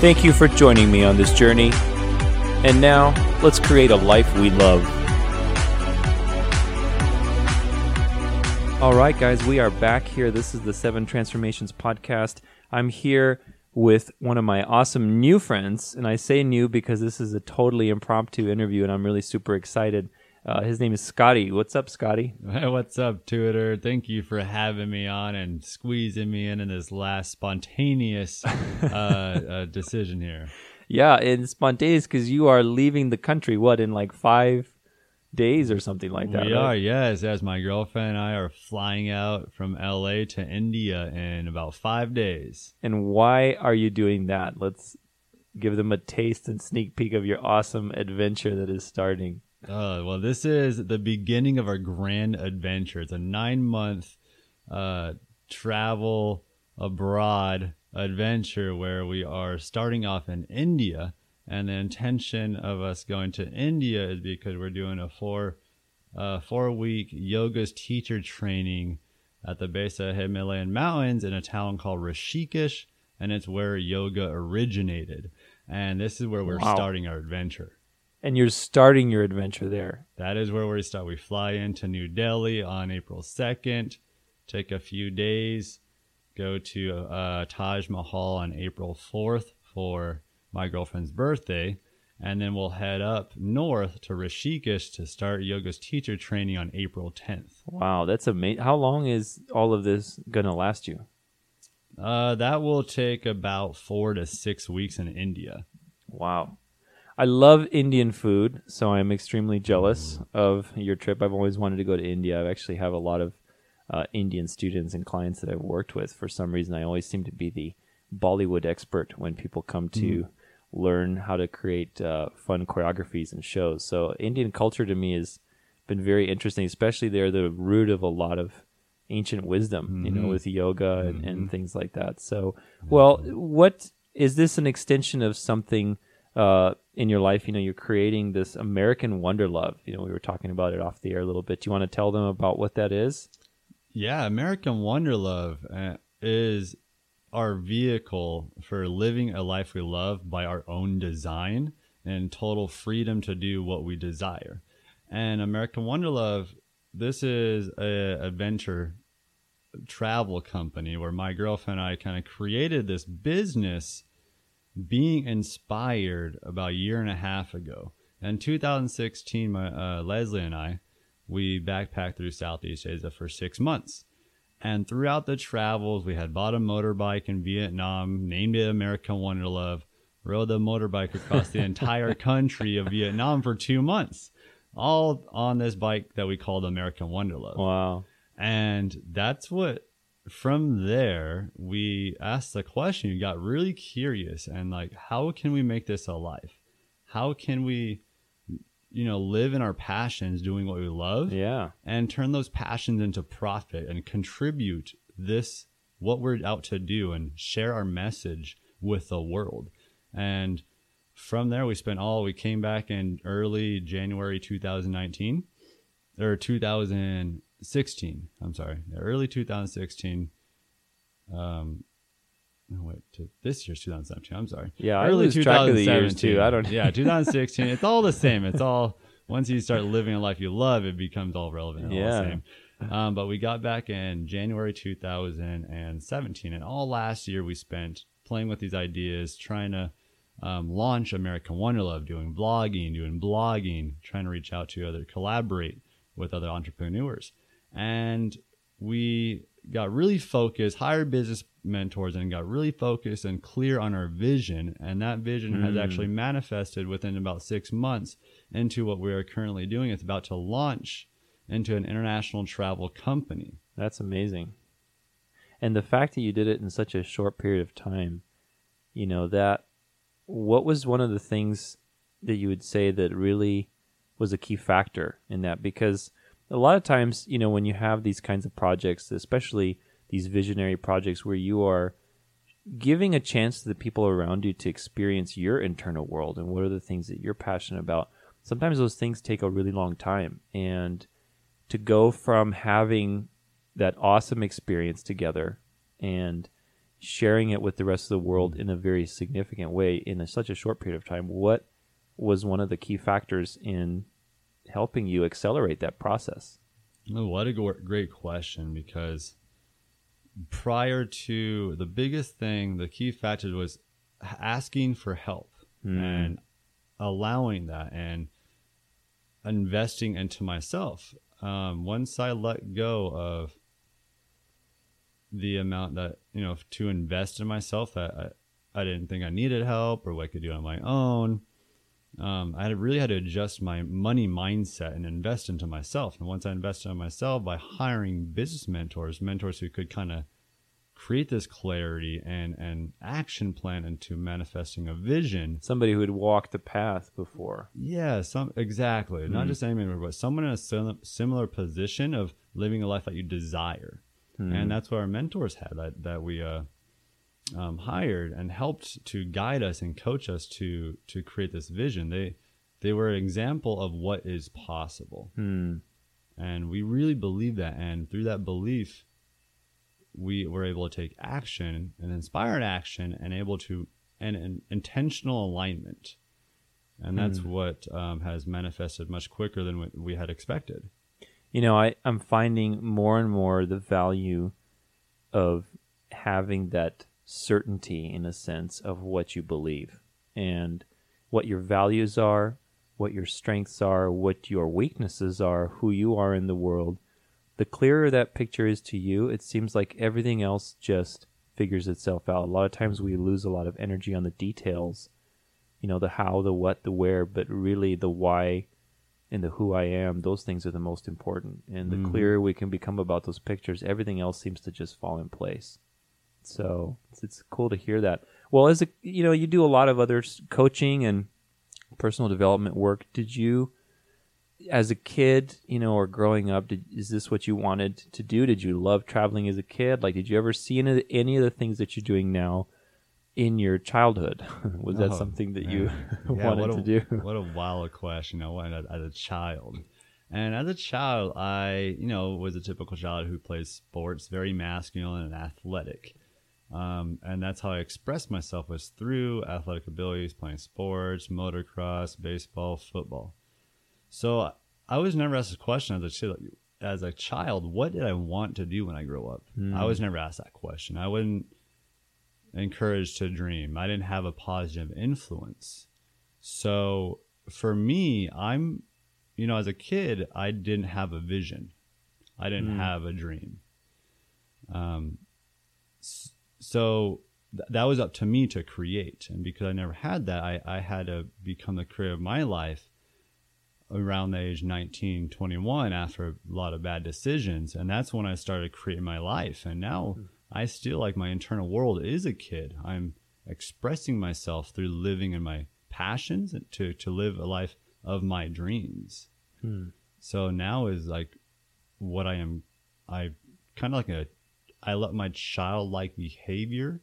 Thank you for joining me on this journey. And now, let's create a life we love. All right, guys, we are back here. This is the Seven Transformations podcast. I'm here with one of my awesome new friends, and I say new because this is a totally impromptu interview, and I'm really super excited. Uh, his name is Scotty. What's up, Scotty? Hey, what's up, Tudor? Thank you for having me on and squeezing me in in this last spontaneous uh, uh, decision here. Yeah, it's spontaneous because you are leaving the country. What in like five days or something like that? We right? are, yes. As my girlfriend and I are flying out from LA to India in about five days. And why are you doing that? Let's give them a taste and sneak peek of your awesome adventure that is starting. Uh, well, this is the beginning of our grand adventure. It's a nine month uh, travel abroad adventure where we are starting off in India. And the intention of us going to India is because we're doing a four uh, four week yoga's teacher training at the base of the Himalayan mountains in a town called Rishikesh, and it's where yoga originated. And this is where we're Wow. starting our adventure. And you're starting your adventure there. That is where we start. We fly into New Delhi on April 2nd, take a few days, go to uh, Taj Mahal on April 4th for my girlfriend's birthday, and then we'll head up north to Rishikesh to start yoga's teacher training on April 10th. Wow, that's amazing. How long is all of this going to last you? Uh, that will take about four to six weeks in India. Wow. I love Indian food, so I'm extremely jealous of your trip. I've always wanted to go to India. I actually have a lot of uh, Indian students and clients that I've worked with. For some reason, I always seem to be the Bollywood expert when people come to learn how to create uh, fun choreographies and shows. So, Indian culture to me has been very interesting, especially they're the root of a lot of ancient wisdom, you know, with yoga and, and things like that. So, well, what is this an extension of something uh, in your life? You know, you're creating this American Wanderlove. You know, we were talking about it off the air a little bit. Do you want to tell them about what that is? Yeah, American Wanderlove uh, is our vehicle for living a life we love by our own design and total freedom to do what we desire. And American Wanderlove, this is a adventure travel company where my girlfriend and I kind of created this business being inspired about a year and a half ago. In 2016, my, uh, Leslie and I, we backpacked through Southeast Asia for six months. And throughout the travels, we had bought a motorbike in Vietnam, named it American Wanderlove, rode the motorbike across the entire country of Vietnam for two months, all on this bike that we called American Wanderlove. Wow. And that's what, from there, we asked the question, we got really curious and like, how can we make this a life? How can we, you know, live in our passions doing what we love? Yeah. and turn those passions into profit and contribute this what we're out to do and share our message with the world and from there we spent all we came back in early january 2019 or 2016 i'm sorry early 2016 um no, wait, to this year's 2017. I'm sorry. Yeah, I lose track of the years, too. 2017. I don't- Yeah, 2016. It's all the same. It's all once you start living a life you love, it becomes all relevant. and All Yeah. the same. Um, but we got back in January 2017, and all last year we spent playing with these ideas, trying to um, launch American Wanderlove, doing blogging, doing blogging, trying to reach out to other, collaborate with other entrepreneurs, and we got really focused, hired business mentors, and got really focused and clear on our vision. And that vision has mm. actually manifested within about six months into what we are currently doing. It's about to launch into an international travel company. That's amazing. And the fact that you did it in such a short period of time you know that what was one of the things that you would say that really was a key factor in that because a lot of times you know when you have these kinds of projects especially these visionary projects where you are giving a chance to the people around you to experience your internal world and what are the things that you're passionate about sometimes those things take a really long time. And to go from having that awesome experience together and sharing it with the rest of the world in a very significant way in a, such a short period of time what was one of the key factors in helping you accelerate that process Oh, what a great question because prior to the biggest thing, the key factor was asking for help and allowing that and investing into myself. Um, once I let go of the amount that, you know, to invest in myself that I, I didn't think I needed help or what I could do on my own, um, I had really had to adjust my money mindset and invest into myself. And once I invested in myself by hiring business mentors, mentors who could kind of create this clarity and and action plan into manifesting a vision. somebody who had walked the path before Yeah, some exactly. Not just any mentor, but someone in a sim- similar position of living a life that you desire. And that's what our mentors had that that we uh, um, hired and helped to guide us and coach us to to create this vision. They they were an example of what is possible, hmm. and we really believe that. And through that belief, we were able to take action and inspired action, and able to and an intentional alignment. And that's what um, has manifested much quicker than what we had expected. you know I, i'm finding more and more the value of having that certainty in a sense of what you believe and what your values are what your strengths are what your weaknesses are who you are in the world the clearer that picture is to you it seems like everything else just figures itself out a lot of times we lose a lot of energy on the details you know the how the what the where but really the why and the who I am, those things are the most important. And the mm-hmm. clearer we can become about those pictures, everything else seems to just fall in place. So it's, it's cool to hear that. Well, as a you know, you do a lot of other coaching and personal development work. Did you, as a kid, you know, or growing up, did, is this what you wanted to do? Did you love traveling as a kid? Like, did you ever see any, any of the things that you're doing now in your childhood? Was that Oh, something that you. Yeah, wanted what to a, do? What a wild question. I wanted as a child. And as a child, I, you know, was a typical child who plays sports, very masculine and athletic. Um, and that's how I expressed myself was through athletic abilities, playing sports, motocross, baseball, football. So I was never asked a question as a child. As a child, what did I want to do when I grow up? I was never asked that question. I wasn't encouraged to dream. I didn't have a positive influence. So for me, I'm, you know, as a kid, I didn't have a vision. I didn't have a dream. Um, so th- that was up to me to create. And because I never had that, I, I had to become the creator of my life around the age 19, 21 after a lot of bad decisions. And that's when I started creating my life. And now hmm. I still like my internal world is a kid. I'm expressing myself through living in my passions and to, to live a life of my dreams. Hmm. So now is like what I am. I kind of like a, I let my childlike behavior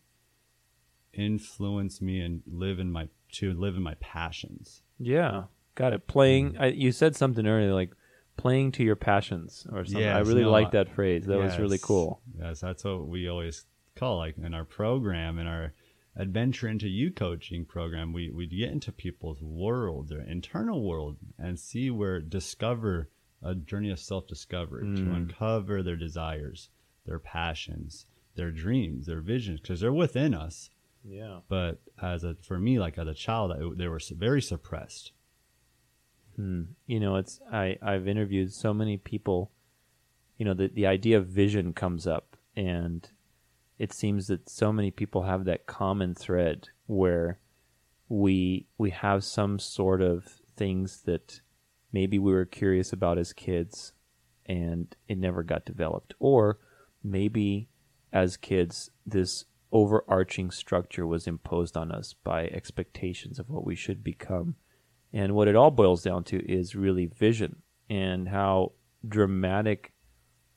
influence me and live in my, to live in my passions. Yeah, got it. Playing. I, you said something earlier, like playing to your passions or something. I really no, like that phrase. That was really cool. Yes, that's what we always call like in our program, in our adventure into you coaching program, we we get into people's world, their internal world, and see where discover a journey of self discovery Mm. to uncover their desires, their passions, their dreams, their visions, because they're within us. Yeah. But as a for me, like as a child, I, they were very suppressed. Hmm. You know, it's I I've interviewed so many people. You know, the the idea of vision comes up, and it seems that so many people have that common thread where we we have some sort of things that maybe we were curious about as kids and it never got developed or maybe as kids this overarching structure was imposed on us by expectations of what we should become. And what it all boils down to is really vision and how dramatic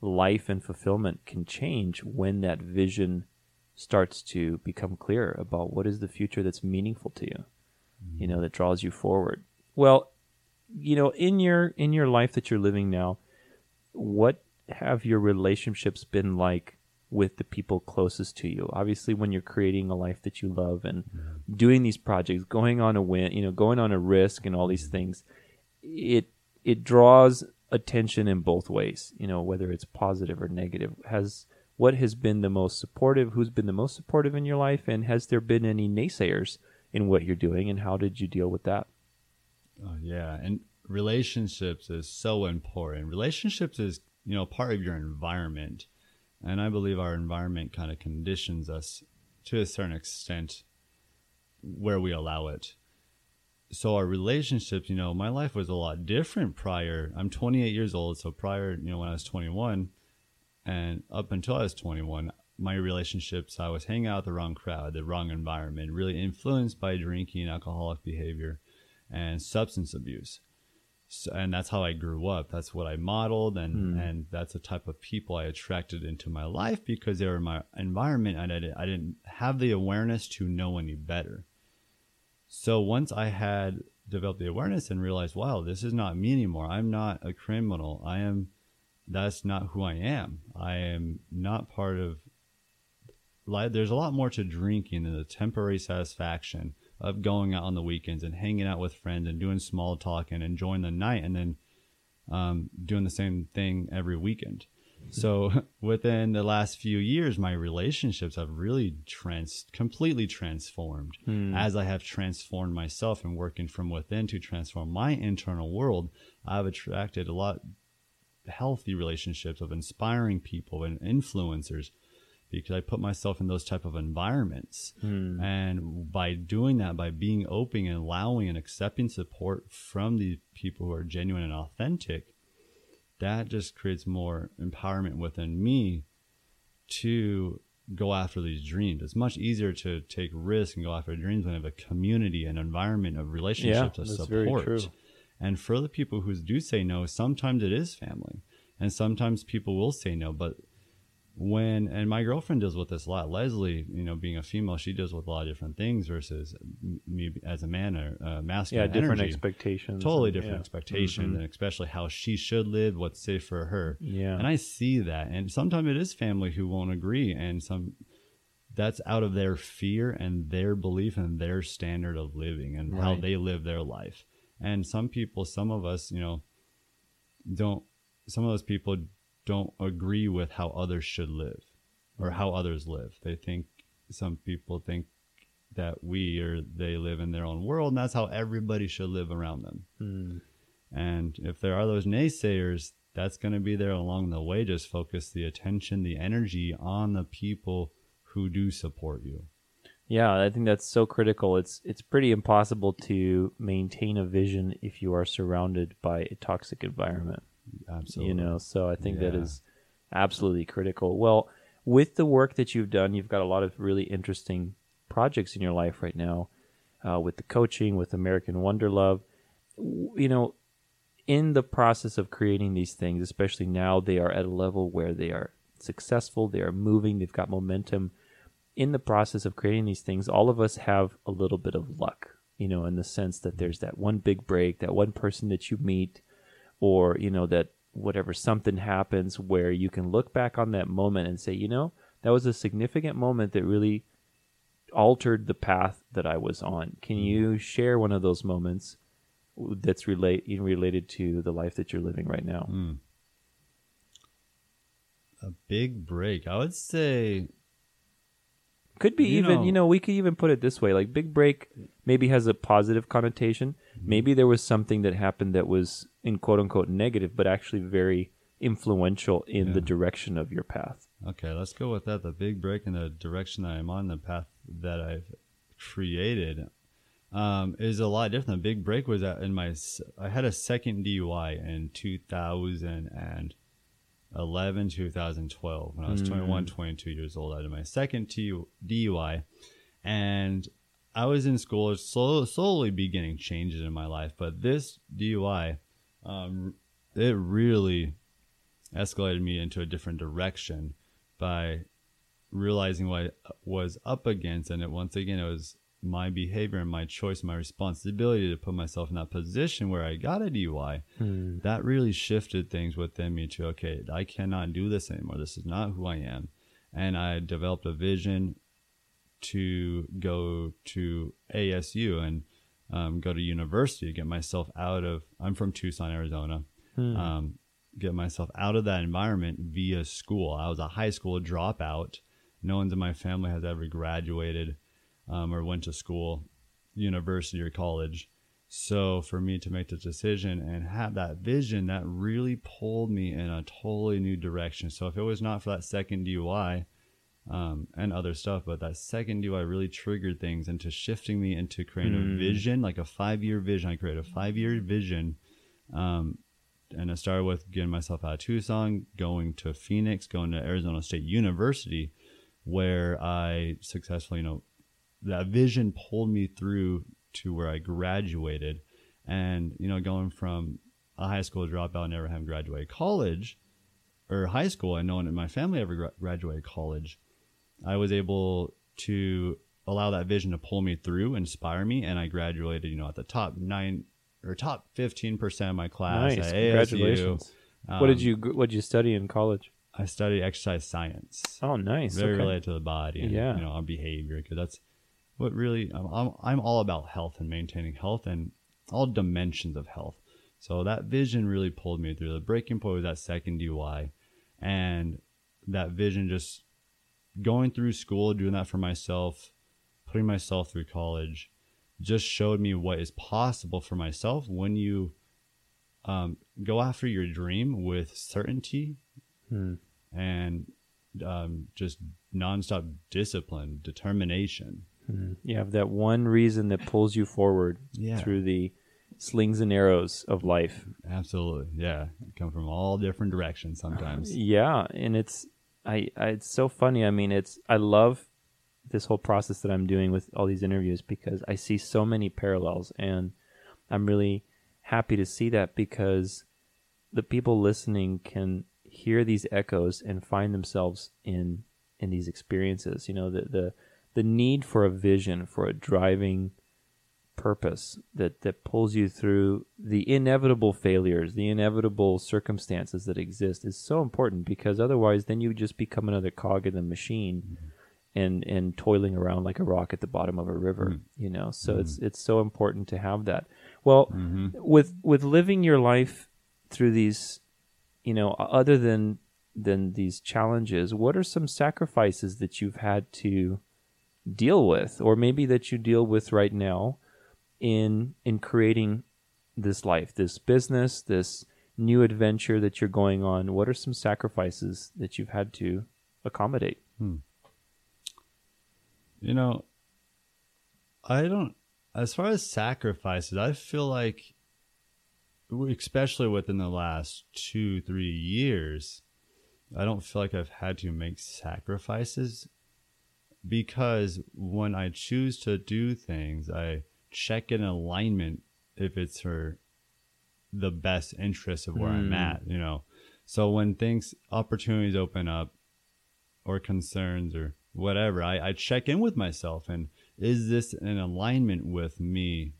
life and fulfillment can change when that vision starts to become clear about what is the future that's meaningful to you you know that draws you forward well you know in your in your life that you're living now what have your relationships been like with the people closest to you? Obviously when you're creating a life that you love and doing these projects going on a win you know going on a risk and all these mm-hmm. things it it draws attention in both ways you know whether it's positive or negative. Has what has been the most supportive who's been the most supportive in your life? And has there been any naysayers in what you're doing? And how did you deal with that? Oh, yeah, and relationships is so important. Relationships is you know part of your environment, and I believe our environment kind of conditions us to a certain extent where we allow it. So our relationships, you know, my life was a lot different prior. I'm 28 years old, so prior, you know, when I was 21, and up until I was 21, my relationships, I was hanging out with the wrong crowd, the wrong environment, really influenced by drinking, alcoholic behavior and substance abuse. So, and that's how I grew up. That's what I modeled, and hmm. and that's the type of people I attracted into my life because they were in my environment, and I didn't, I didn't have the awareness to know any better. So once I had developed the awareness and realized, wow, this is not me anymore. I'm not a criminal. I am. That's not who I am. I am not part of. Like, there's a lot more to drinking than the temporary satisfaction of going out on the weekends and hanging out with friends and doing small talk and enjoying the night and then um, doing the same thing every weekend. So within the last few years, my relationships have really trans completely transformed as I have transformed myself and working from within to transform my internal world. I've attracted a lot healthy relationships of inspiring people and influencers because I put myself in those type of environments. Hmm. And by doing that, by being open and allowing and accepting support from the people who are genuine and authentic, that just creates more empowerment within me to go after these dreams. It's much easier to take risks and go after dreams when you have a community and environment of relationships of that's very support. true. And for the people who do say no, sometimes it is family. And sometimes people will say no, but when and my girlfriend deals with this a lot. Leslie, you know, being a female, she deals with a lot of different things versus me as a man or uh, yeah masculine. different energy. expectations Totally different yeah. expectations, and especially how she should live, what's safe for her. Yeah. And I see that, and sometimes it is family who won't agree, and some that's out of their fear and their belief and their standard of living and how they live their life. And some people, some of us, you know, don't. Some of those people don't agree with how others should live or how others live. They think some people think that we or they live in their own world and that's how everybody should live around them. Hmm. And if there are those naysayers, that's going to be there along the way. Just focus the attention, the energy on the people who do support you. Yeah, I think that's so critical. It's it's pretty impossible to maintain a vision if you are surrounded by a toxic environment. Absolutely. You know, so I think that Yeah. is absolutely critical. Well, with the work that you've done, you've got a lot of really interesting projects in your life right now, uh, with the coaching, with American Wanderlove. You know, in the process of creating these things, especially now, they are at a level where they are successful, they are moving, they've got momentum. In the process of creating these things, all of us have a little bit of luck, you know, in the sense that there's that one big break, that one person that you meet, or, you know, that whatever something happens where you can look back on that moment and say, you know, that was a significant moment that really altered the path that I was on. Can you share one of those moments that's relate related to the life that you're living right now? Mm. A big break. I would say Could be You even, know- you know, we could even put it this way: like big break maybe has a positive connotation. Maybe there was something that happened that was in quote unquote negative, but actually very influential in the direction of your path. Okay, let's go with that. The big break in the direction that I'm on, the path that I've created, um, is a lot different. The big break was in my. I had a second DUI in 2000 and 2011, 2012. When I was 21, 22 years old, I did my second T- DUI. And I was in school, slow, slowly beginning changes in my life. But this DUI, um, it really escalated me into a different direction by realizing what I was up against. And it once again, it was my behavior and my choice, my responsibility to put myself in that position where I got a DUI. That really shifted things within me to okay, I cannot do this anymore. This is not who I am. And I developed a vision to go to ASU and um, go to university, get myself out of. I'm from Tucson, Arizona. Um, get myself out of that environment via school. I was a high school dropout. No one's in my family has ever graduated um, or went to school, university or college. So for me to make the decision and have that vision, that really pulled me in a totally new direction. So if it was not for that second DUI um, and other stuff, but that second DUI really triggered things into shifting me into creating a vision, like a five year vision. I created a five year vision. Um, and I started with getting myself out of Tucson, going to Phoenix, going to Arizona State University, where I successfully, you know, that vision pulled me through to where I graduated. And, you know, going from a high school dropout, never having graduated college or high school, and no one in my family ever gra- graduated college, I was able to allow that vision to pull me through, inspire me, and I graduated, you know, at the top nine or top 15% of my class nice. at Congratulations. ASU. what did Um, you What did you study in college? I studied exercise science. Oh, nice. Very okay. related to the body and Yeah. you know, our behavior because that's what really I'm, I'm I'm all about health and maintaining health and all dimensions of health. So that vision really pulled me through. The breaking point was that second DUI, and that vision just going through school, doing that for myself, putting myself through college, just showed me what is possible for myself when you um, go after your dream with certainty Hmm. and um, just nonstop discipline, determination. Mhm. You have that one reason that pulls you forward Yeah. through the slings and arrows of life. Absolutely, yeah. Come from all different directions sometimes. Yeah, and it's I, I it's so funny. I mean, it's I love this whole process that I'm doing with all these interviews because I see so many parallels and I'm really happy to see that because the people listening can hear these echoes and find themselves in in these experiences. You know, the the the need for a vision, for a driving purpose that that pulls you through the inevitable failures, the inevitable circumstances that exist is so important because otherwise then you just become another cog in the machine and and toiling around like a rock at the bottom of a river, mm-hmm. you know. So it's mm-hmm. it's so important to have that. Well, mm-hmm. with with living your life through these you know, other than than these challenges, what are some sacrifices that you've had to deal with, or maybe that you deal with right now in in creating this life, this business, this new adventure that you're going on? What are some sacrifices that you've had to accommodate? Hmm. You know, I don't. As far as sacrifices, I feel like, especially within the last two, three years, I don't feel like I've had to make sacrifices because when I choose to do things, I check in alignment if it's for the best interest of where I'm Hmm. at, you know. So when things, opportunities open up, or concerns or whatever, I, I check in with myself and is this in alignment with me?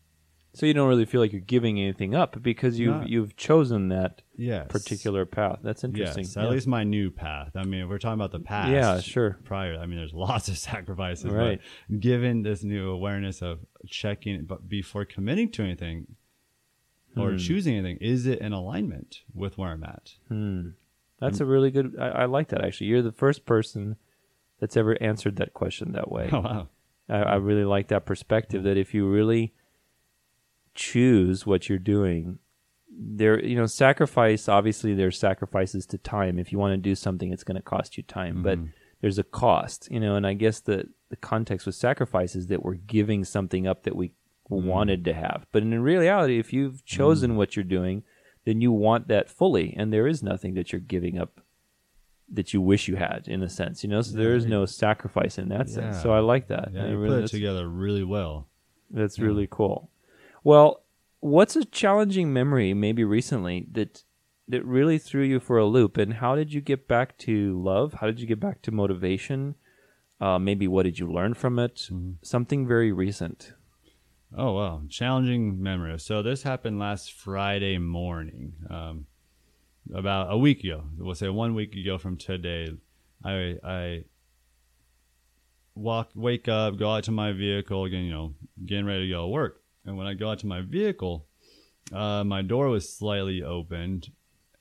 So you don't really feel like you're giving anything up because you've Not- you've chosen that Yes. particular path. That's interesting. Yes, Yeah. at least my new path. I mean, if we're talking about the past. Yeah, sure. Prior, I mean, there's lots of sacrifices. Right. But given this new awareness of checking, but before committing to anything or Hmm. choosing anything, is it in alignment with where I'm at? Hmm. That's a really good. I, I like that actually. You're the first person that's ever answered that question that way. Oh, wow. I, I really like that perspective. That if you really choose what you're doing, there, you know, sacrifice. Obviously, there's sacrifices to time. If you want to do something, it's going to cost you time, but mm-hmm. there's a cost, you know. And I guess the the context with sacrifice is that we're giving something up that we mm-hmm. wanted to have. But in reality, if you've mm-hmm. chosen what you're doing, then you want that fully, and there is nothing that you're giving up that you wish you had in a sense, you know. So there is no sacrifice in that sense. So I like that. Yeah, you really- put it together really well. That's really cool. Well, what's a challenging memory maybe recently that that really threw you for a loop and how did you get back to love? How did you get back to motivation? Uh, maybe what did you learn from it? Something very recent. Oh wow, challenging memory. So this happened last Friday morning, um, about a week ago. We'll say one week ago from today. I I walk, wake up, go out to my vehicle, again, you know, getting ready to go to work. And when I go out to my vehicle, uh, my door was slightly opened.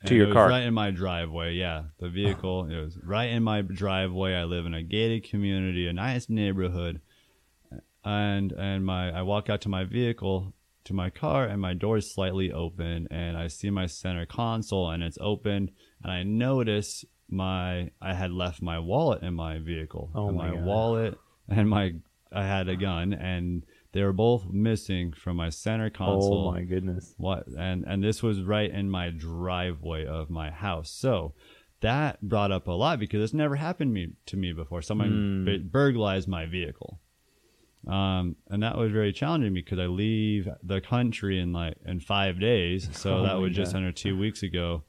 To your car. right in my driveway. Yeah, the vehicle. it was right in my driveway. I live in a gated community, a nice neighborhood and and my I walk out to my vehicle to my car and my door is slightly open and I see my center console and it's open and I notice my I had left my wallet in my vehicle. Oh And my my God. wallet and my I had a gun and they were both missing from my center console. Oh my goodness. What and and this was right in my driveway of my house. So that brought up a lot because it's never happened me, to me before. Someone bu- burglarized my vehicle, um, and that was very challenging because I leave the country in like in five days. So Oh that was just under two weeks ago,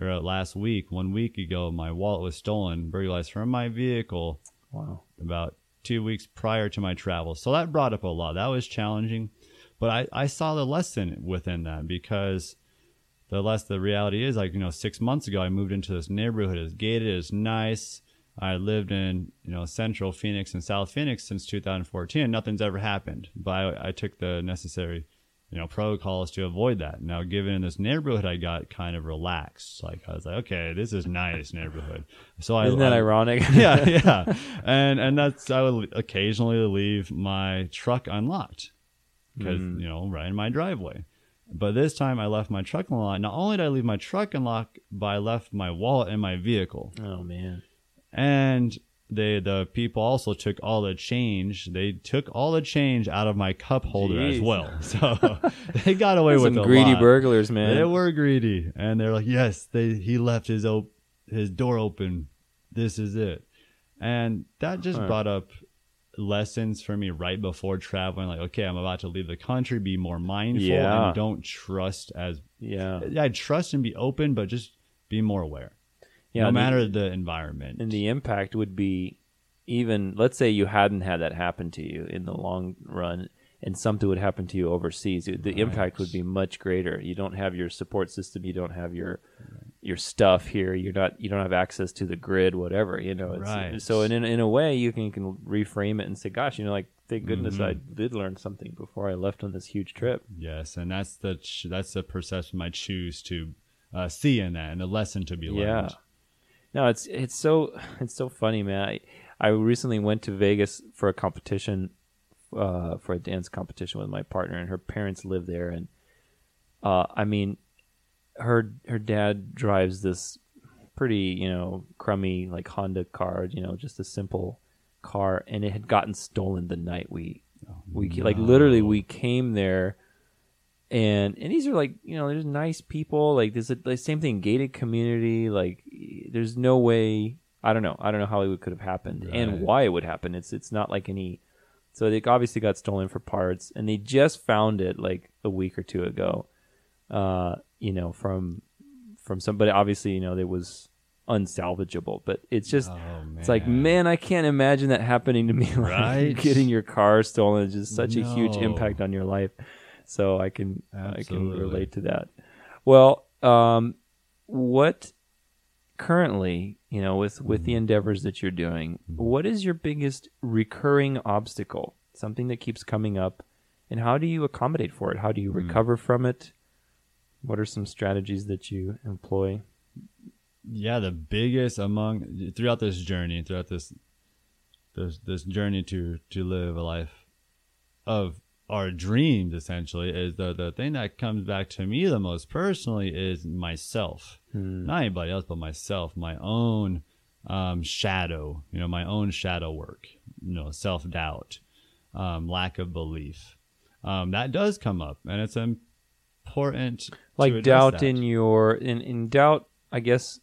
or uh, last week. One week ago, my wallet was stolen, burglarized from my vehicle Wow. about two weeks prior to my travel. So that brought up a lot. That was challenging. But I, I saw the lesson within that because the less the reality is like, you know, six months ago I moved into this neighborhood. It's gated, it's nice. I lived in, you know, central Phoenix and South Phoenix since 2014. Nothing's ever happened. But I, I took the necessary, you know, protocols to avoid that. Now, given in this neighborhood, I got kind of relaxed. Like I was like, okay, this is nice neighborhood. So I Isn't that I- ironic? yeah, yeah, and and that's I would occasionally leave my truck unlocked because Mm. you know right in my driveway. But this time I left my truck unlocked. Not only did I leave my truck unlocked, but I left my wallet in my vehicle, oh man. and they the people also took all the change. They took all the change out of my cup holder as well. So they got away with Some greedy lot. burglars, man. They were greedy, and they're like, "Yes, they he left his op- his door open. This is it," and that just Huh. brought up lessons for me right before traveling. Like, okay, I'm about to leave the country. Be more mindful Yeah. and don't trust as yeah. I trust and be open, but just be more aware. Yeah. no the- matter the environment. And the impact would be even let's say you hadn't had that happen to you in the long run and something would happen to you overseas the the impact would be much greater you don't have your support system you don't have your your stuff here you're not you don't have access to the grid whatever you know it's, Right. so in, in in a way you can, you can reframe it and say gosh you know like thank goodness Mm-hmm. I did learn something before I left on this huge trip yes, and that's the that's the perception I choose to uh, see in that, and the lesson to be learned. Yeah. No, it's it's so it's so funny, man. I, I recently went to Vegas for a competition, uh, for a dance competition with my partner, and her parents live there, and uh, I mean, her her dad drives this pretty you know crummy like Honda car, you know, just a simple car, and it had gotten stolen the night we we like literally we came there and and these are like you know there's nice people like there's a the same thing gated community like there's no way i don't know i don't know how it could have happened Right. and why it would happen. It's it's not like any so they obviously got stolen for parts and they just found it like a week or two ago uh you know from from somebody obviously you know it was unsalvageable but it's just Oh, it's like man. i can't imagine that happening to me like Right? getting your car stolen. Is just such a huge impact on your life. So i can i can relate to that. Well um what currently you know with with Mm-hmm. the endeavors that you're doing what is your biggest recurring obstacle? Something that keeps coming up? And how do you accommodate for it? How do you Mm. recover from it? What are some strategies that you employ? Yeah the biggest among throughout this journey throughout this this this journey to to live a life of our dreams essentially is the the thing that comes back to me the most personally is myself not anybody else but myself my own um, shadow you know my own shadow work you know self-doubt um, lack of belief um, that does come up and it's important like doubt that. in your in in doubt i guess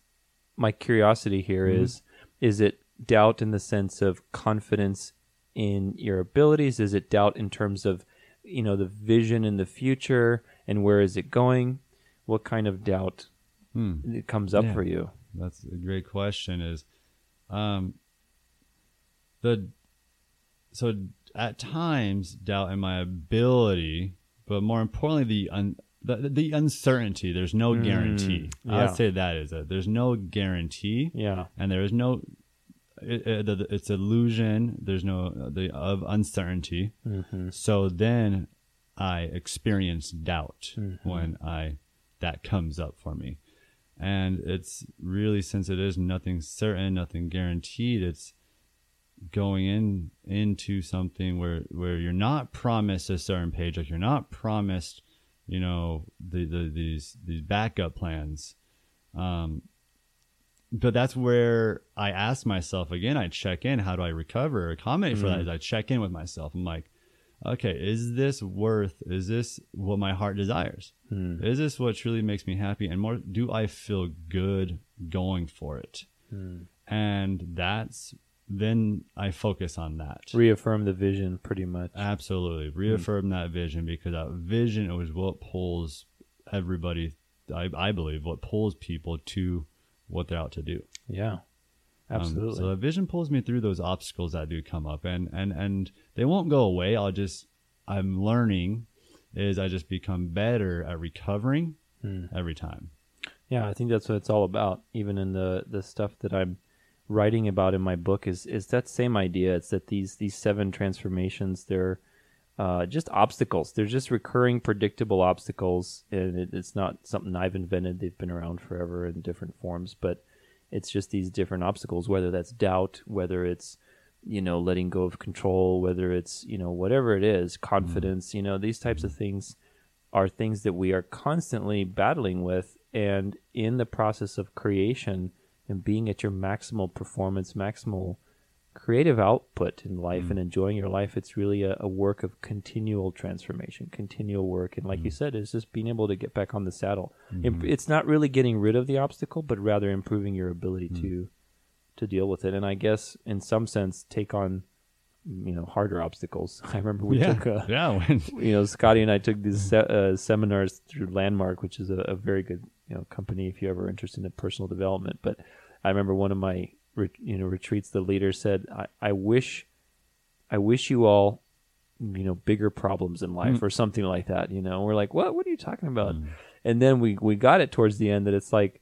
my curiosity here is: is it doubt in the sense of confidence in your abilities? Is it doubt in terms of you know the vision in the future and where is it going? What kind of doubt Hmm. comes up Yeah. for you? That's a great question. Is um the so at times doubt in my ability, but more importantly the un, the, the uncertainty. There's no Mm, guarantee. i'd say that is it. There's no guarantee, Yeah. and there is no. It, it, it's illusion. There's no uh, the of uncertainty. Mm-hmm. So then I experience doubt Mhm. when I that comes up for me. And it's really since it is nothing certain, nothing guaranteed, it's going in into something where where you're not promised a certain page, like you're not promised, you know, the, the these these backup plans. Um but that's where I ask myself again, I check in, how do I recover? Accommodate for that Mhm. is I check in with myself. I'm like, okay, is this worth is this what my heart desires? Hmm. Is this what truly makes me happy? And more, do I feel good going for it? Hmm. And that's then I focus on that. Reaffirm the vision, pretty much. Absolutely. Reaffirm that vision because that vision is what pulls everybody, I, I believe, what pulls people to what they're out to do. yeah. Um, Absolutely. so the vision pulls me through those obstacles that do come up, and and and they won't go away. I'll just I'm learning is I just become better at recovering Hmm. every time. Yeah, I think that's what it's all about. Even in the the stuff that I'm writing about in my book is is that same idea. It's that these these seven transformations they're uh, just obstacles. They're just recurring, predictable obstacles, and it, it's not something I've invented. They've been around forever in different forms, but it's just these different obstacles. Whether that's doubt, whether it's you know letting go of control, whether it's you know whatever it is, confidence. You know these types of things are things that we are constantly battling with and in the process of creation and being at your maximal performance maximal creative output in life and mm. enjoying your life it's really a, a work of continual transformation continual work. And like you mm. said it's just being able to get back on the saddle. Im- mm-hmm. it's not really getting rid of the obstacle but rather improving your ability mm. to to deal with it. And i guess in some sense take on you know harder obstacles. I remember we yeah, took a yeah. When, you know, Scotty and I took these se- uh, seminars through Landmark, which is a, a very good you know company if you're ever interested in personal development. But I remember one of my re- you know retreats, the leader said, I, "I wish, I wish you all, you know, bigger problems in life mm. or something like that." You know, we're like, "What? What are you talking about?" Mm. And then we we got it towards the end that it's like.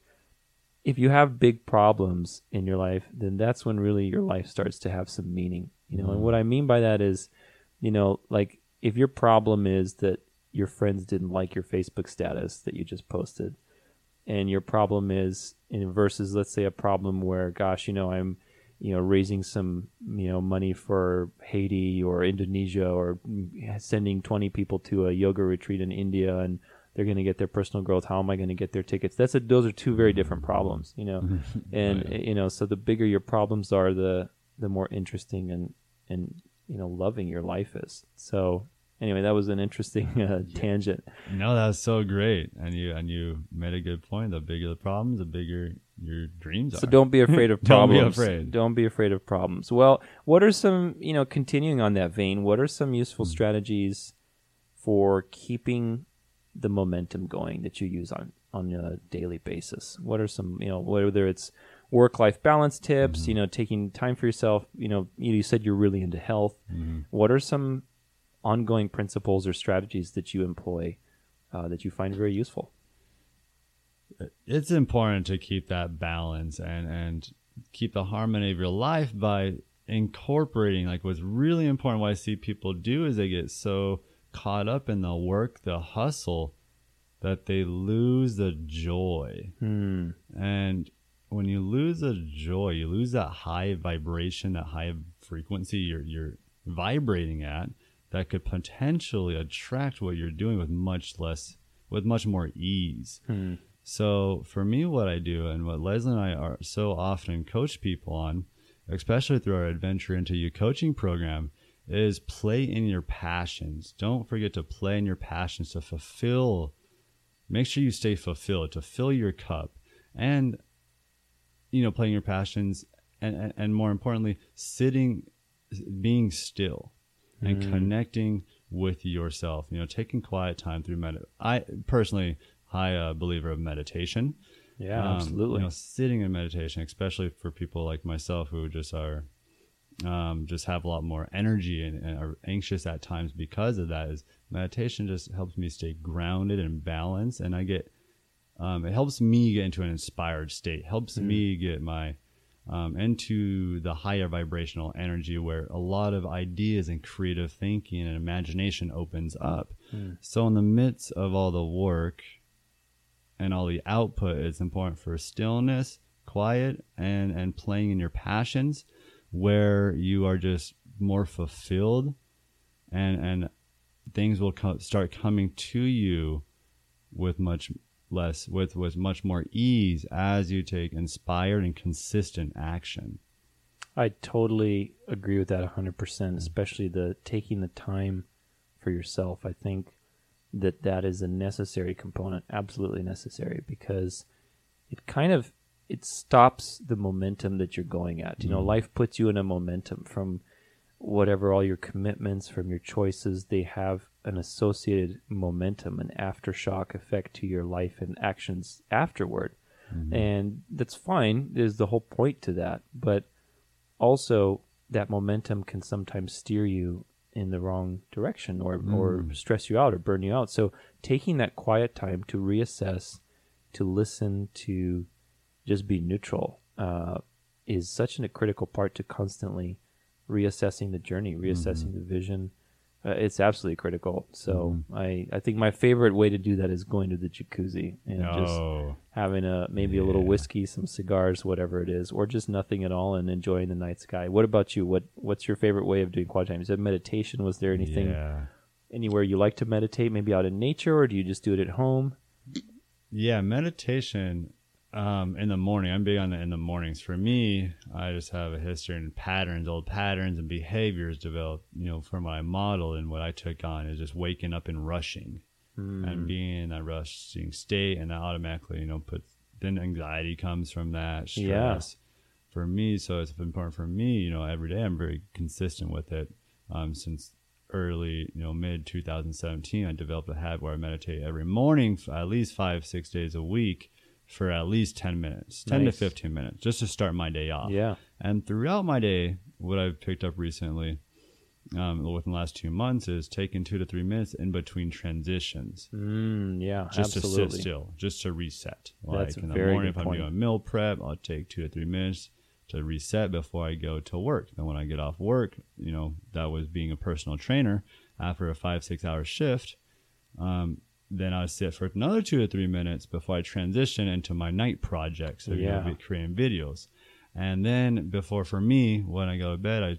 If you have big problems in your life, then that's when really your life starts to have some meaning. You know, and what mm. I mean by that is, you know, like if your problem is that your friends didn't like your Facebook status that you just posted, and your problem is in versus let's say a problem where, gosh, you know, I'm, you know, raising some, you know, money for Haiti or Indonesia or sending 20 people to a yoga retreat in India and they're going to get their personal growth. How am I going to get their tickets? That's a, those are two very different problems, you know, oh, and eh, you know, so the bigger your problems are, the the more interesting and and you know loving your life is. So anyway, that was an interesting uh, tangent. no, that's so great, and you and you made a good point. The bigger the problems, the bigger your dreams are. So don't be afraid of problems. Don't be afraid. Don't be afraid of problems. Well, what are some you know continuing on that vein? What are some useful strategies for keeping the momentum going that you use on on a daily basis? What are some you know whether it's work life balance tips, Mm-hmm. you know, taking time for yourself. You know, you said you're really into health. Mm-hmm. What are some ongoing principles or strategies that you employ uh, that you find very useful? it's important to keep that balance and and keep the harmony of your life by incorporating like what's really important what i see people do is they get so caught up in the work the hustle that they lose the joy Hmm. and when you lose the joy you lose that high vibration that high frequency you're you're vibrating at that could potentially attract what you're doing with much less with much more ease Hmm. so for me, what I do and what Leslie and I are so often coach people on, especially through our Adventure into You coaching program, is play in your passions. Don't forget to play in your passions to fulfill. Make sure you stay fulfilled, to fill your cup. And you know, playing your passions, and and, and more importantly, sitting, being still, and connecting with yourself. You know, taking quiet time through med. I personally, high uh, believer of meditation. Yeah, Um, absolutely. You know, sitting in meditation, especially for people like myself who just are, um, just have a lot more energy and, and are anxious at times because of that. Is meditation just helps me stay grounded and balanced, and I get, um, it helps me get into an inspired state. Helps me get my um, into the higher vibrational energy where a lot of ideas and creative thinking and imagination opens up. So in the midst of all the work and all the output, it's important for stillness, quiet, and and playing in your passions, where you are just more fulfilled, and and things will co- start coming to you with much less with with much more ease as you take inspired and consistent action. I totally agree with that 100%, mm-hmm. especially the taking the time for yourself. I think that that is a necessary component, absolutely necessary because it kind of it stops the momentum that you're going at. You know, mm-hmm. life puts you in a momentum from whatever all your commitments from your choices, they have an associated momentum, an aftershock effect to your life and actions afterward. Mm-hmm. And that's fine. There's the whole point to that. But also that momentum can sometimes steer you in the wrong direction or, or mm. stress you out or burn you out. So taking that quiet time to reassess, to listen, to just be neutral uh, is such an, a critical part to constantly reassessing the journey, reassessing mm-hmm. the vision. Uh, it's absolutely critical. So I, I think my favorite way to do that is going to the jacuzzi and just Oh, having a maybe a little whiskey, some cigars, whatever it is, or just nothing at all and enjoying the night sky. What about you? What what's your favorite way of doing quiet time? Is it meditation? Was there anything Yeah. anywhere you like to meditate? Maybe out in nature, or do you just do it at home? Yeah, meditation um, in the morning. I'm big on it in the mornings. For me, I just have a history and patterns, old patterns and behaviors developed, you know, from what I modeled and what I took on is just waking up and rushing and being in that rushing state. And that automatically, you know, puts, then anxiety comes from that stress. Yeah. For me, so it's important for me, you know, every day I'm very consistent with it. Um, since early, you know, mid 2017, I developed a habit where I meditate every morning, at least five, six days a week for at least 10 minutes, 10 Nice. to 15 minutes, just to start my day off. Yeah. And throughout my day, what I've picked up recently, um, within the last two months, is taking two to three minutes in between transitions, Mm, yeah, just absolutely. to sit still, just to reset. That's like in the morning, if I'm point. doing meal prep, I'll take two to three minutes to reset before I go to work. Then when I get off work, you know, that was being a personal trainer after a five six hour shift. Um, then I sit for another two to three minutes before I transition into my night project. So you know, Yeah. creating videos. And then before for me, when I go to bed, I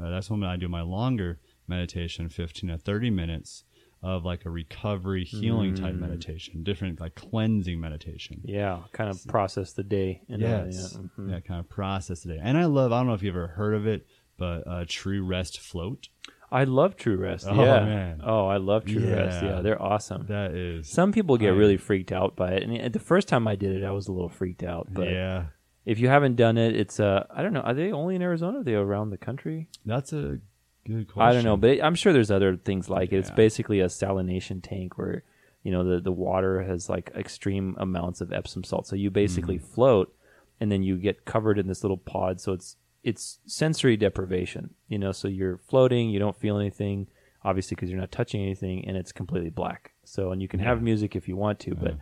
uh, that's when I do my longer meditation, 15 to 30 minutes of like a recovery healing type Mm. meditation, different like cleansing meditation. Yeah, kind of process the day. In Yes. Yeah, mhm. Yeah, kind of process it. And I love, I don't know if you've ever heard of it, but uh, True Rest Float. I love True Rest. Oh, yeah. man. Oh, I love True Rest. Yeah. Yeah, they're awesome. That is, Some people get I- really freaked out by it, and the first time I did it, I was a little freaked out. But yeah, if you haven't done it, it's uh, I don't know. Are they only in Arizona? Are they around the country? that's a good question. I don't know, but I'm sure there's other things like it. It's basically a salination tank where you know the the water has like extreme amounts of Epsom salt, so you basically Mm-hmm. float, and then you get covered in this little pod. So it's it's sensory deprivation, you know. So you're floating, you don't feel anything, obviously because you're not touching anything, and it's completely black. So and you can have music if you want to, but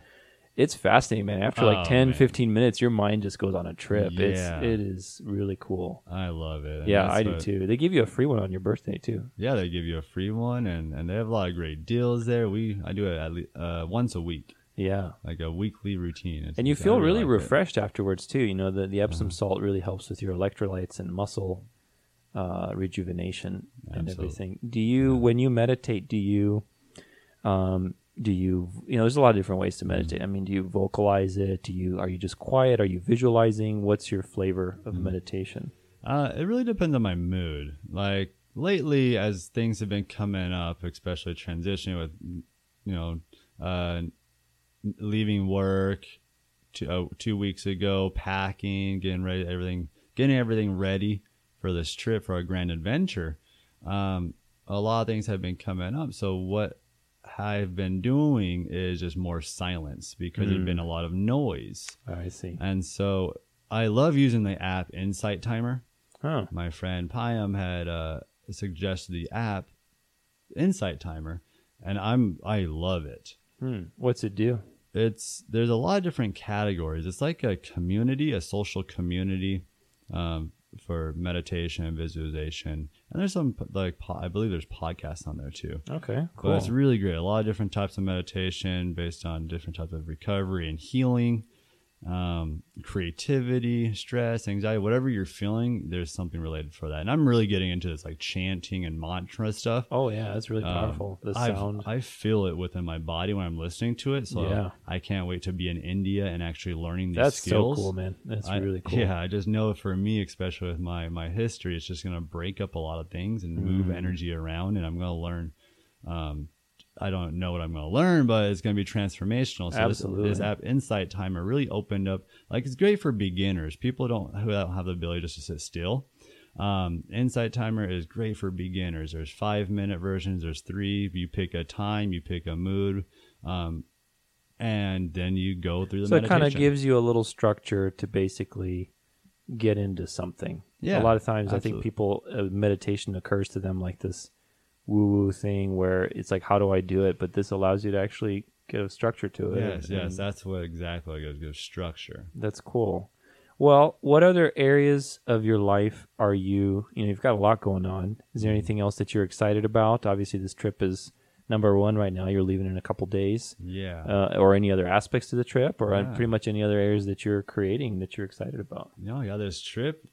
it's fascinating, man. After like Oh, 10, man. 15 minutes, your mind just goes on a trip. Yeah. It's it is really cool. I love it. And Yeah, I do what- too. They give you a free one on your birthday too. Yeah, they give you a free one, and, and they have a lot of great deals there. We I do it at least uh, once a week, Yeah. like a weekly routine. It's- And you feel really like it. refreshed afterwards too. You know, the, the Epsom salt really helps with your electrolytes and muscle uh, rejuvenation and Absolutely. everything. Do you, when you meditate, do you, um, do you, you know, there's a lot of different ways to Mm-hmm. meditate. I mean, do you vocalize it? Do you, are you just quiet? Are you visualizing? What's your flavor of Mm-hmm. meditation? Uh, it really depends on my mood. Like lately, as things have been coming up, especially transitioning with, you know, uh, leaving work, two, uh, two weeks ago, packing, getting ready, everything, getting everything ready for this trip for our grand adventure. Um, a lot of things have been coming up. So what I've been doing is just more silence because there's been a lot of noise. I see. And so I love using the app Insight Timer. Oh, My friend Payam had uh, suggested the app Insight Timer, and I'm I love it. Hmm. what's it do? It's there's a lot of different categories. It's like a community, a social community um, for meditation and visualization. And there's some like po- I believe there's podcasts on there too. Okay, But cool. it's really great. A lot of different types of meditation based on different types of recovery and healing, um, creativity, stress, anxiety, whatever you're feeling. There's something related for that. And I'm really getting into this like chanting and mantra stuff. oh yeah, that's really Um, powerful. the I've- sound. I feel it within my body when I'm listening to it. So Yeah. I can't wait to be in India and actually learning these that's skills. so cool, man. That's I- really cool. Yeah, I just know for me, especially with my my history, it's just gonna break up a lot of things and move Mm. energy around, and I'm gonna learn. Um, I don't know what I'm gonna learn, but it's gonna be transformational. So this, Absolutely. this app Insight Timer really opened up. Like it's great for beginners, people don't who don't have the ability just to sit still. Um, Insight Timer is great for beginners. There's five minute versions. There's three. You pick a time, you pick a mood, um, and then you go through the. so it kind of gives you a little structure to basically get into something. Yeah, a lot of times I think people uh, meditation occurs to them like this woo woo thing where it's like how do I do it? But this allows you to actually get a structure to it. Yes, yes, that's what exactly like it gives structure. that's cool. Well, what other areas of your life are you? You know, you've got a lot going on. Is Mm-hmm. there anything else that you're excited about? Obviously, this trip is number one right now. You're leaving in a couple days. Yeah. uh, or any other aspects to the trip, or Yeah. pretty much any other areas that you're creating that you're excited about. no, yeah, this trip,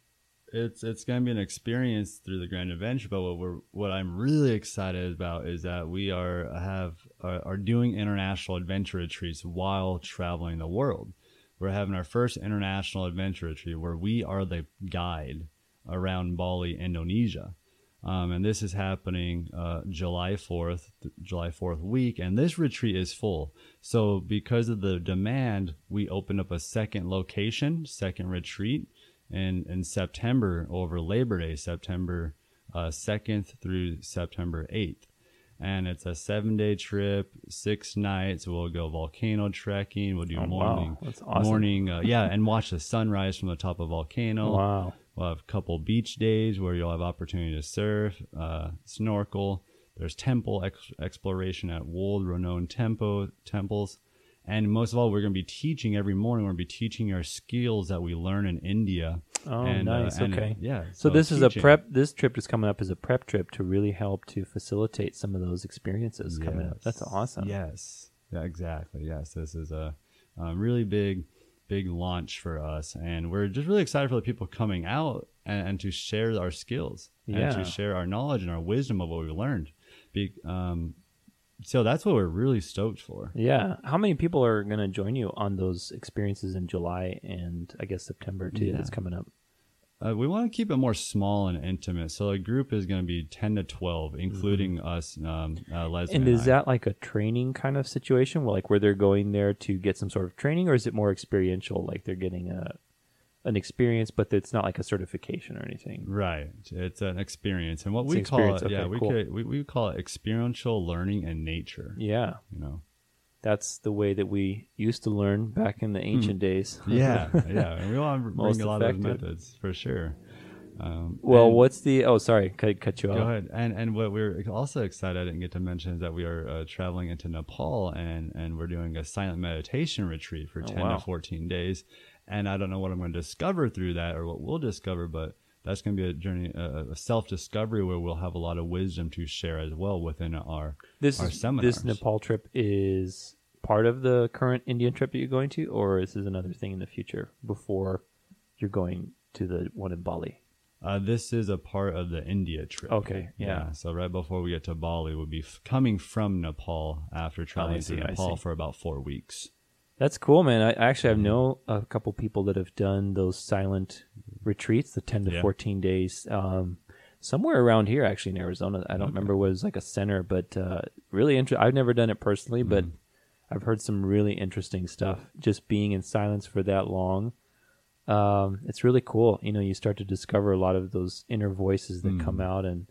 it's it's gonna be an experience through the Grand Adventure. But what we're what I'm really excited about is that we are have are, are doing international adventure retreats while traveling the world. We're having our first international adventure retreat where we are the guide around Bali, Indonesia. Um, and this is happening uh, July 4th, July 4th week, and this retreat is full. So, because of the demand, we opened up a second location, second retreat, in, in September over Labor Day, September uh, 2nd through September 8th. And it's a seven day trip, six nights. We'll go volcano trekking. We'll do Oh, wow. morning, That's awesome. morning, uh, yeah, and watch the sunrise from the top of volcano. Wow. We'll have a couple beach days where you'll have opportunity to surf, uh, snorkel. There's temple ex- exploration at world-renowned tempo temples, and most of all, we're going to be teaching every morning. We're going to be teaching our skills that we learn in India. Oh, And, uh, nice. and, okay. yeah. So, this is a prep. This trip is coming up as a prep trip to really help to facilitate some of those experiences coming up. That's awesome. Yes, yeah, exactly. Yes, this is a, um really big, big launch for us, and we're just really excited for the people coming out and, and to share our skills and to share our knowledge and our wisdom of what we've learned. Be, um, so that's what we're really stoked for. Yeah. How many people are going to join you on those experiences in July and I guess September too? Yeah. That's coming up. Uh, we want to keep it more small and intimate. So a group is going to be ten to twelve, including us, um, uh, Leslie. Mm-hmm. And is I. that like a training kind of situation, where like where they're going there to get some sort of training, or is it more experiential, like they're getting a an experience, but it's not like a certification or anything? Right. It's an experience. And what It's we call it, experience. yeah, we, cool. could, we, we call it experiential learning in nature. Yeah, You know? that's the way that we used to learn back in the ancient days. Hmm. Yeah. yeah. And we want to Most bring a lot of methods for sure. Um, well, what's the? Oh, sorry, cut cut you Go off. ahead. And and what we're also excited I didn't get to mention is that we are uh, traveling into Nepal and and we're doing a silent meditation retreat for Oh, 10 wow. to 14 days. And I don't know what I'm going to discover through that or what we'll discover, but that's going to be a journey, a, a self discovery where we'll have a lot of wisdom to share as well within our This our is, seminars. this Nepal trip is part of the current Indian trip that you're going to, or is this is another thing in the future before you're going to the one in Bali. Uh, this is a part of the India trip. Okay, yeah. So right before we get to Bali, we'll be f- coming from Nepal after traveling see, through I Nepal for about four weeks. That's cool, man. I actually have know a couple people that have done those silent retreats, the ten to Yeah. fourteen days, um, somewhere around here, actually in Arizona. I don't remember what it was like a center, but uh, really interesting. I've never done it personally, but Mm-hmm. I've heard some really interesting stuff. Just being in silence for that long, um, it's really cool. You know, you start to discover a lot of those inner voices that come out, and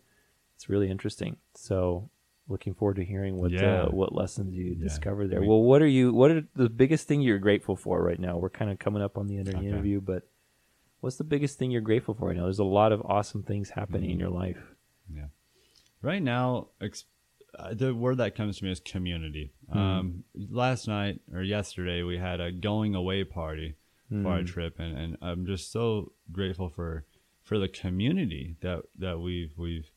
it's really interesting. So, looking forward to hearing what Yeah. uh, what lessons you Yeah. discover there. We- well, what are you? What are the biggest thing you're grateful for right now? We're kind of coming up on the end of the Okay. interview, but what's the biggest thing you're grateful for right now? There's a lot of awesome things happening Mm. in your life. Yeah. Right now, ex- uh, the word that comes to me is community. Um, last night or yesterday, we had a going away party for our trip, and, and I'm just so grateful for for the community that that we've we've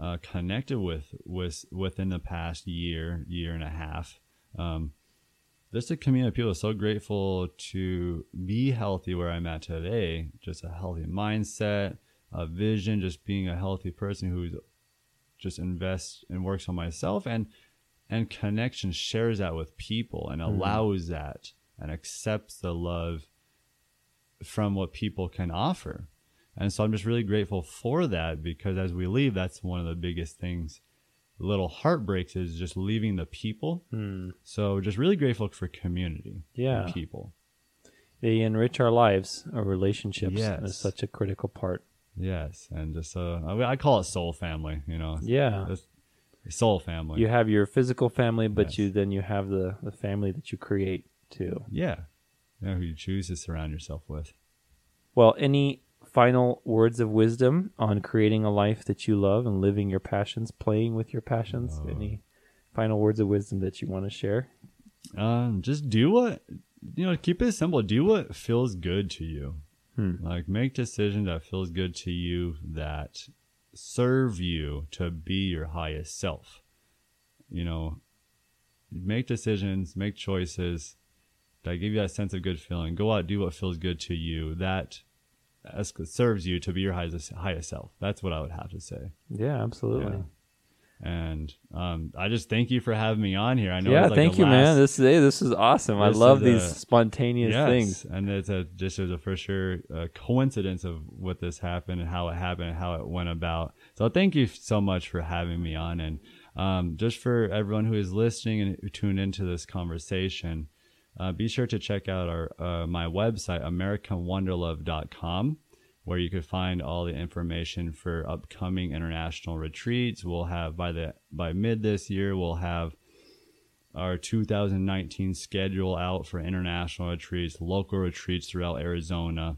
uh, connected with with within the past year year and a half. Um, just a community of people so grateful to be healthy where I'm at today. Just a healthy mindset, a vision, just being a healthy person who's just invests and works on myself and and connection shares that with people and allows that and accepts the love from what people can offer. And so I'm just really grateful for that because as we leave, that's one of the biggest things. Little heartbreaks is just leaving the people. So just really grateful for community. Yeah. And people. They enrich our lives, our relationships. Yes. is such a critical part. Yes. And just, uh, I I call it soul family, you know, Yeah. It's soul family. You have your physical family, but Yes. you then you have the, the family that you create too. Yeah. Yeah. Who you choose to surround yourself with. Well, any final words of wisdom on creating a life that you love and living your passions, playing with your passions? Oh. Any final words of wisdom that you want to share? Um, just do what you know. Keep it simple. Do what feels good to you. Like make decisions that feels good to you that serve you to be your highest self. You know, make decisions, make choices that give you that sense of good feeling. Go out, do what feels good to you. That as- serves you to be your highest highest self. That's what I would have to say. Yeah, absolutely. Yeah. And um, I just thank you for having me on here. I know. Yeah, like thank you, man. last- This hey, this is awesome. I love is these a- spontaneous yes, things. and it's a just as a for sure a coincidence of what this happened and how it happened and how it went about. So thank you so much for having me on, and um, just for everyone who is listening and tuned into this conversation, uh, be sure to check out our uh, my website AmericanWanderlove.com where you could find all the information for upcoming international retreats. We'll have by the by mid this year we'll have our 2019 schedule out for international retreats, local retreats throughout Arizona.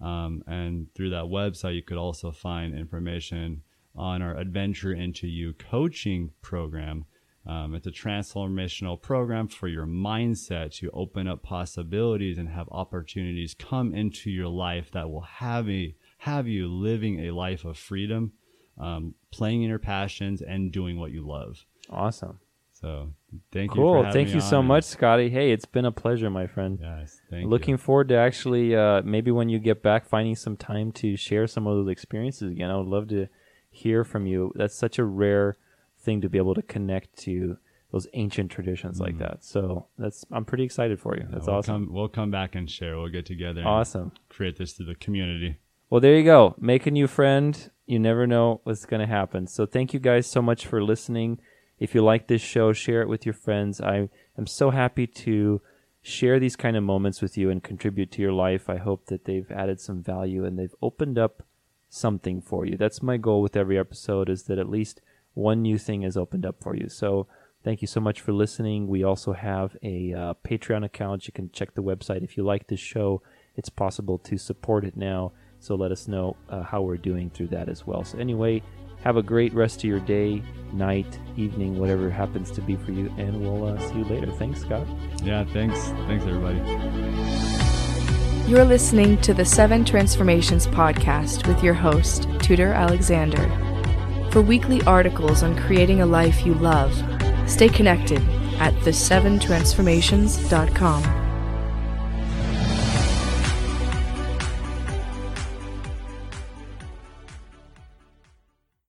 Um, and through that website, you could also find information on our Adventure Into You coaching program. Um, it's a transformational program for your mindset to open up possibilities and have opportunities come into your life that will have a have you living a life of freedom, um, playing in your passions, and doing what you love. Awesome. So thank you. Cool. Thank you so on. much, Scotty. Hey, it's been a pleasure, my friend. Yes, thank Looking you. forward to actually uh, maybe when you get back, finding some time to share some of those experiences again. I would love to hear from you. That's such a rare thing to be able to connect to those ancient traditions like hmm. that. So that's I'm pretty excited for you. That's we'll awesome. Come, we'll come back and share. We'll get together. Awesome. create this to the community. Well, there you go. Make a new friend. You never know what's going to happen. So, thank you guys so much for listening. If you like this show, share it with your friends. I am so happy to share these kind of moments with you and contribute to your life. I hope that they've added some value and they've opened up something for you. That's my goal with every episode is that at least one new thing is opened up for you. So, thank you so much for listening. We also have a uh, Patreon account. You can check the website. If you like this show, it's possible to support it now. So let us know uh, how we're doing through that as well. So, anyway, have a great rest of your day, night, evening, whatever it happens to be for you. And we'll uh, see you later. Thanks, Scott. Yeah, thanks. Thanks, everybody. You're listening to the Seven Transformations podcast with your host, Tudor Alexander. For weekly articles on creating a life you love, stay connected at the7transformations.com.